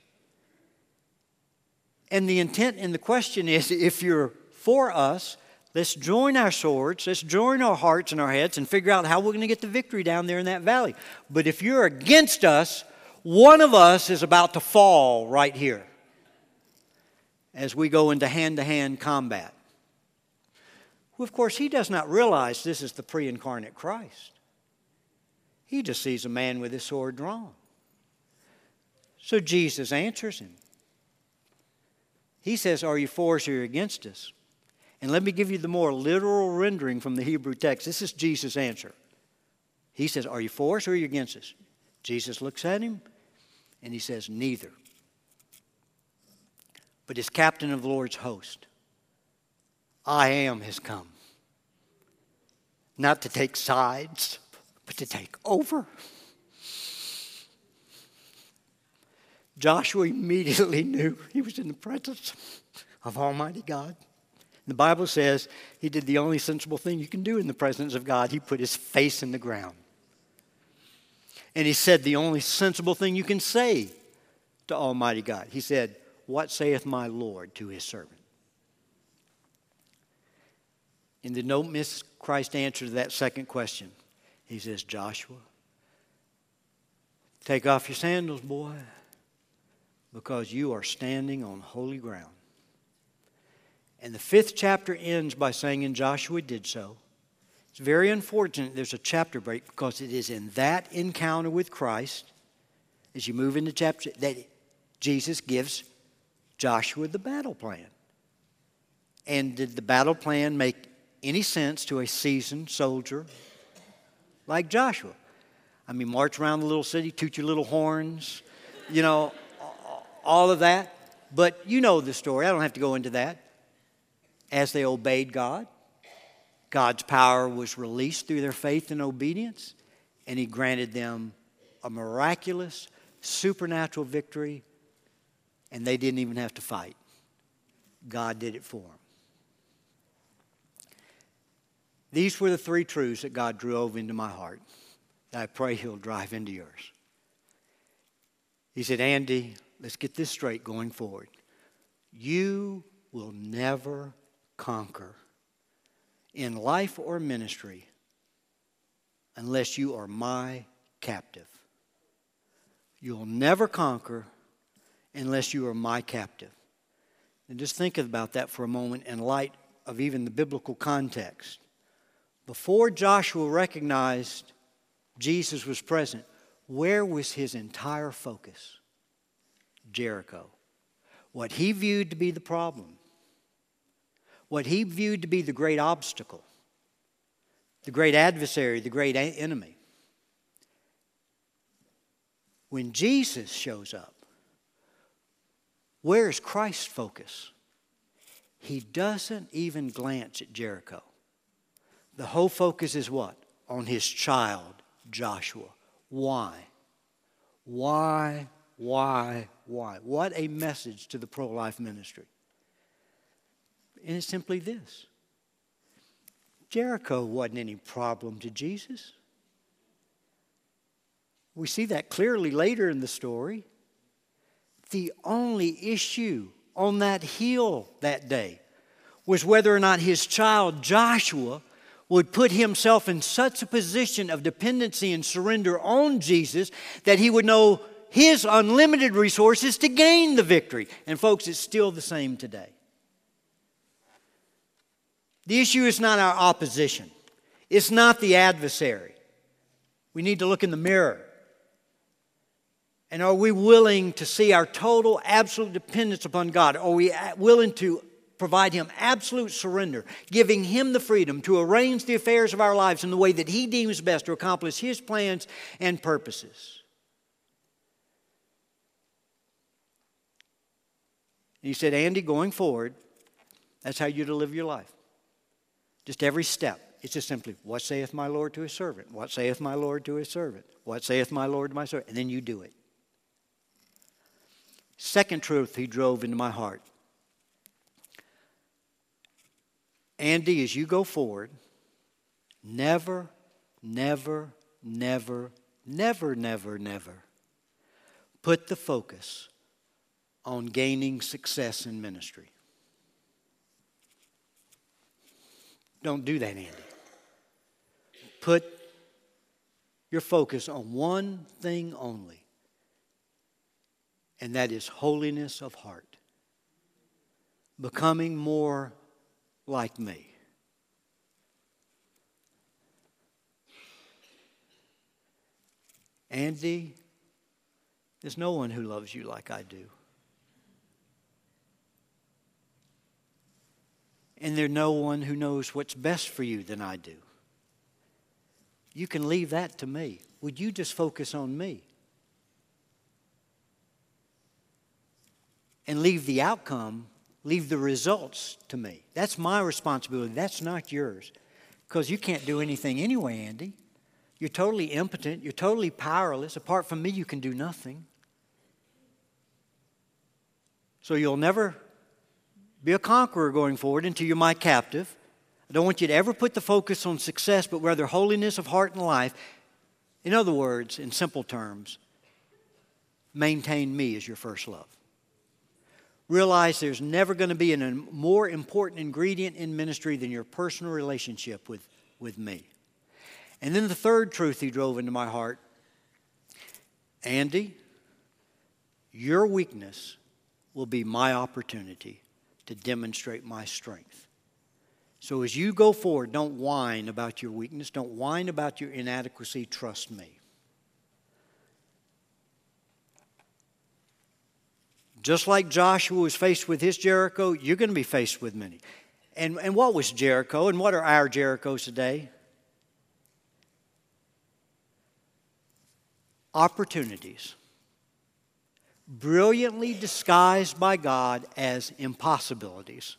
And the intent in the question is if you're for us, Let's join our swords, let's join our hearts and our heads and figure out how we're going to get the victory down there in that valley. But if you're against us, one of us is about to fall right here as we go into hand to hand combat. Well, of course, he does not realize this is the pre incarnate Christ. He just sees a man with his sword drawn. So Jesus answers him. He says, Are you for us or against us? And let me give you the more literal rendering from the Hebrew text. This is Jesus' answer. He says, Are you for us or are you against us? Jesus looks at him and he says, Neither. But as captain of the Lord's host, I am has come. Not to take sides, but to take over. Joshua immediately knew he was in the presence of Almighty God. The Bible says he did the only sensible thing you can do in the presence of God. He put his face in the ground. And he said the only sensible thing you can say to Almighty God. He said, What saith my Lord to his servant? And the don't miss Christ answer to that second question. He says, Joshua, take off your sandals, boy, because you are standing on holy ground. And the fifth chapter ends by saying, And Joshua did so. It's very unfortunate there's a chapter break because it is in that encounter with Christ, as you move into chapter, that Jesus gives Joshua the battle plan. And did the battle plan make any sense to a seasoned soldier like Joshua? I mean, march around the little city, toot your little horns, you know, all of that. But you know the story. I don't have to go into that as they obeyed God. God's power was released through their faith and obedience, and He granted them a miraculous, supernatural victory, and they didn't even have to fight. God did it for them. These were the three truths that God drove into my heart that I pray He'll drive into yours. He said, Andy, let's get this straight going forward. You will never conquer in life or ministry unless you are my captive. You'll never conquer unless you are my captive. And just think about that for a moment in light of even the biblical context. Before Joshua recognized Jesus was present, where was his entire focus? Jericho. What he viewed to be the problem what he viewed to be the great obstacle, the great adversary, the great enemy. When Jesus shows up, where is Christ's focus? He doesn't even glance at Jericho. The whole focus is what? On his child, Joshua. Why? Why? Why? Why? What a message to the pro life ministry. And it's simply this Jericho wasn't any problem to Jesus. We see that clearly later in the story. The only issue on that hill that day was whether or not his child Joshua would put himself in such a position of dependency and surrender on Jesus that he would know his unlimited resources to gain the victory. And, folks, it's still the same today. The issue is not our opposition, it's not the adversary. We need to look in the mirror. And are we willing to see our total, absolute dependence upon God? Are we willing to provide Him absolute surrender, giving Him the freedom to arrange the affairs of our lives in the way that He deems best to accomplish His plans and purposes. He said, Andy, going forward, that's how you're to live your life. Just every step. It's just simply, what saith my Lord to his servant? What saith my Lord to his servant? What saith my Lord to my servant? And then you do it. Second truth he drove into my heart Andy, as you go forward, never, never, never, never, never, never put the focus on gaining success in ministry. Don't do that, Andy. Put your focus on one thing only, and that is holiness of heart. Becoming more like me. Andy, there's no one who loves you like I do. And there's no one who knows what's best for you than I do. You can leave that to me. Would you just focus on me? And leave the outcome leave the results to me. That's my responsibility. That's not yours. Because you can't do anything anyway, Andy. You're totally impotent. You're totally powerless. Apart from me, you can do nothing. So you'll never be a conqueror going forward until you're my captive. I don't want you to ever put the focus on success, but rather holiness of heart and life. In other words, in simple terms, maintain me as your first love realize there's never going to be a more important ingredient in ministry than your personal relationship with, with me. And then the third truth he drove into my heart Andy, your weakness will be my opportunity to demonstrate my strength. So as you go forward, don't whine about your weakness, don't whine about your inadequacy, trust me. Just like Joshua was faced with his Jericho, you're going to be faced with many. And, and what was Jericho, and what are our Jerichos today? Opportunities, brilliantly disguised by God as impossibilities.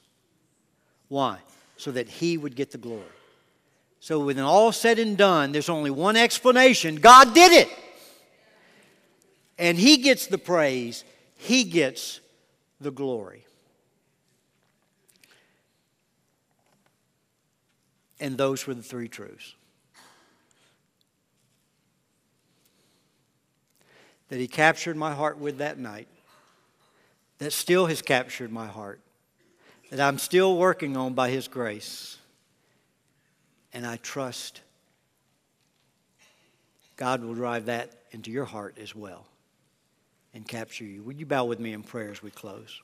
Why? So that He would get the glory. So, when all said and done, there's only one explanation God did it. And He gets the praise he gets the glory. And those were the three truths. That he captured my heart with that night, that still has captured my heart, that I'm still working on by his grace. And I trust God will drive that into your heart as well and capture you. Would you bow with me in prayer as we close?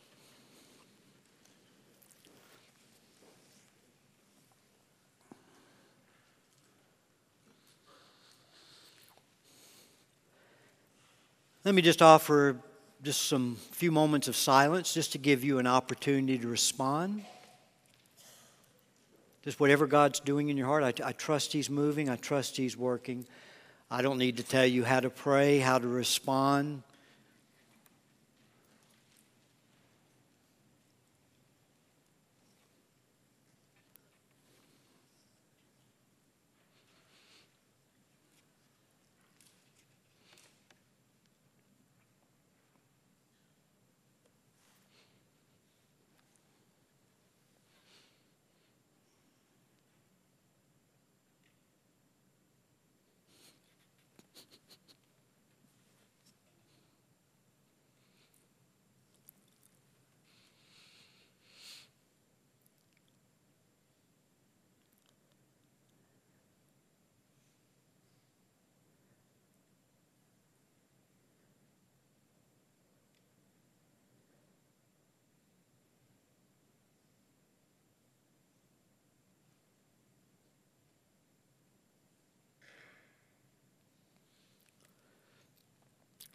Let me just offer just some few moments of silence just to give you an opportunity to respond. Just whatever God's doing in your heart, I, I trust He's moving, I trust He's working. I don't need to tell you how to pray, how to respond.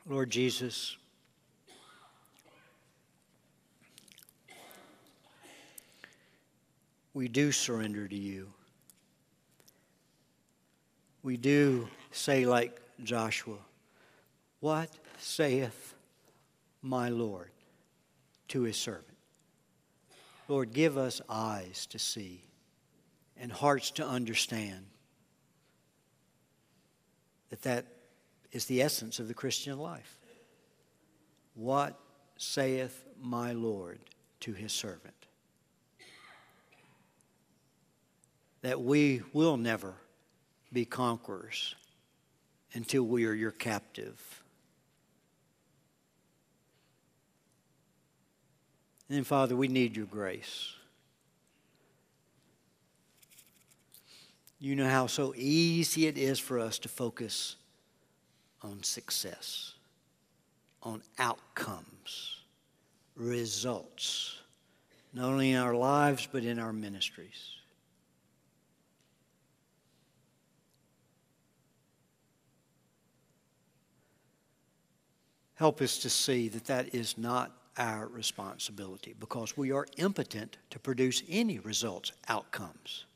Lord Jesus, we do surrender to you. We do say, like Joshua, What saith my Lord to his servant? Lord, give us eyes to see and hearts to understand that that is the essence of the Christian life. What saith my Lord to his servant? That we will never be conquerors until we are your captive. And then, Father, we need your grace. You know how so easy it is for us to focus on success, on outcomes, results, not only in our lives, but in our ministries. Help us to see that that is not our responsibility because we are impotent to produce any results, outcomes.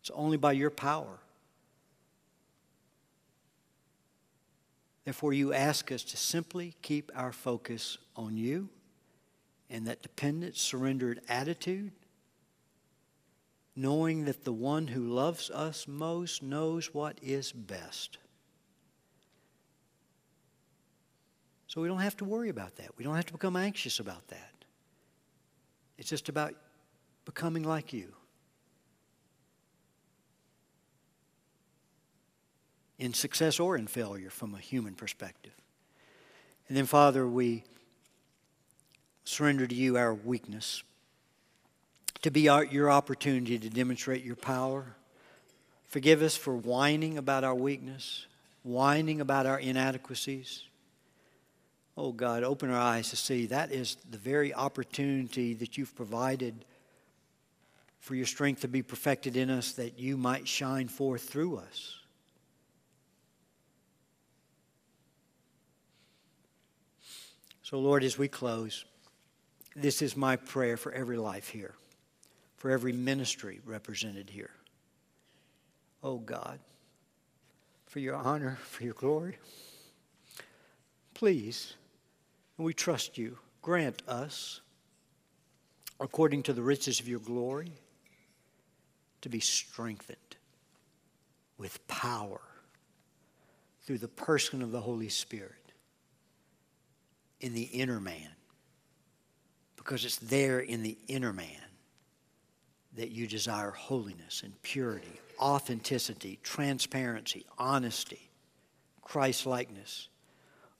It's only by your power. Therefore, you ask us to simply keep our focus on you and that dependent, surrendered attitude, knowing that the one who loves us most knows what is best. So we don't have to worry about that. We don't have to become anxious about that. It's just about becoming like you. In success or in failure from a human perspective. And then, Father, we surrender to you our weakness, to be our, your opportunity to demonstrate your power. Forgive us for whining about our weakness, whining about our inadequacies. Oh God, open our eyes to see that is the very opportunity that you've provided for your strength to be perfected in us, that you might shine forth through us. So, Lord, as we close, this is my prayer for every life here, for every ministry represented here. Oh God, for your honor, for your glory, please, we trust you, grant us, according to the riches of your glory, to be strengthened with power through the person of the Holy Spirit in the inner man. Because it's there in the inner man that you desire holiness and purity, authenticity, transparency, honesty, Christ likeness.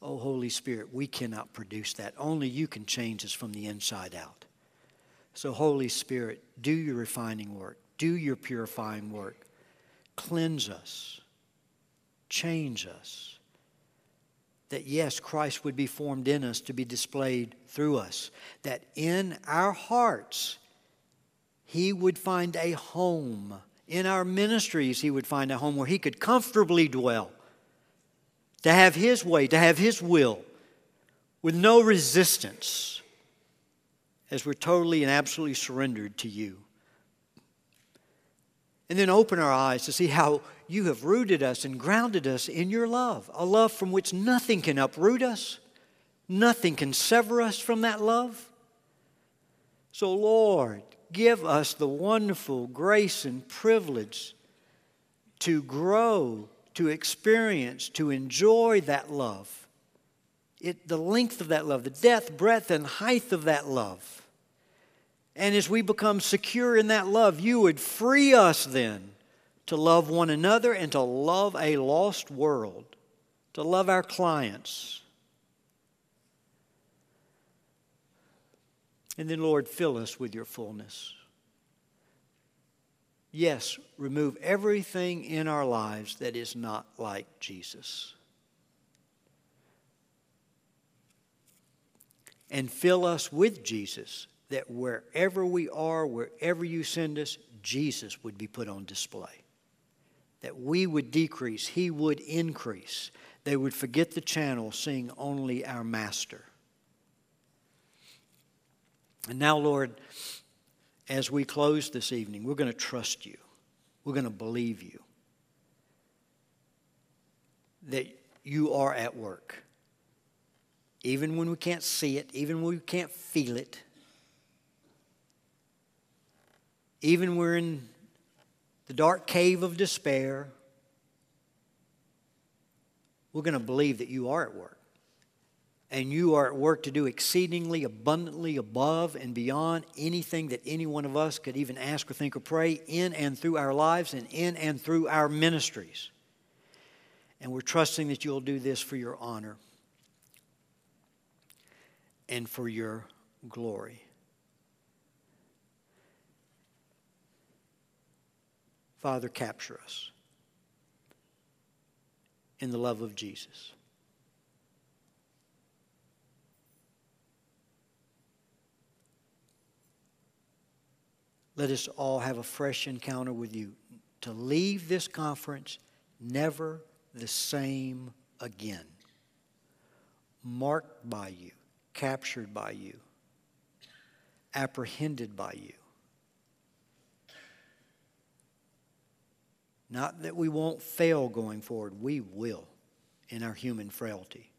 Oh, Holy Spirit, we cannot produce that. Only you can change us from the inside out. So, Holy Spirit, do your refining work, do your purifying work, cleanse us, change us that yes, Christ would be formed in us to be displayed through us. That in our hearts, He would find a home. In our ministries, He would find a home where He could comfortably dwell, to have His way, to have His will, with no resistance. as we're totally and absolutely surrendered to you. And then open our eyes to see how you have rooted us and grounded us in your love, a love from which nothing can uproot us, nothing can sever us from that love. So, Lord, give us the wonderful grace and privilege to grow, to experience, to enjoy that love. It, the length of that love, the depth, breadth, and height of that love. And as we become secure in that love, you would free us then to love one another and to love a lost world, to love our clients. And then, Lord, fill us with your fullness. Yes, remove everything in our lives that is not like Jesus. And fill us with Jesus that wherever we are, wherever you send us, Jesus would be put on display. That we would decrease, He would increase. They would forget the channel, seeing only our Master. And now, Lord, as we close this evening, we're going to trust you. We're going to believe you. That you are at work. Even when we can't see it, even when we can't feel it, even when we're in the dark cave of despair, we're going to believe that you are at work. And you are at work to do exceedingly abundantly above and beyond anything that any one of us could even ask or think or pray in and through our lives and in and through our ministries. And we're trusting that you'll do this for your honor and for your glory. Father, capture us in the love of Jesus. Let us all have a fresh encounter with you to leave this conference never the same again. Marked by you, captured by you, apprehended by you. Not that we won't fail going forward, we will in our human frailty.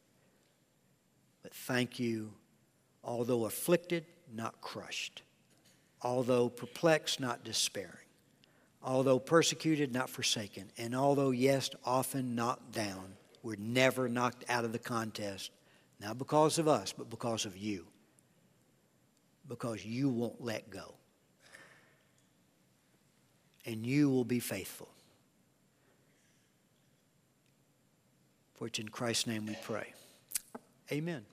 But thank you, although afflicted, not crushed, although perplexed, not despairing, although persecuted, not forsaken, and although, yes, often knocked down, we're never knocked out of the contest, not because of us, but because of you. Because you won't let go. And you will be faithful. It's in Christ's name we pray. Amen.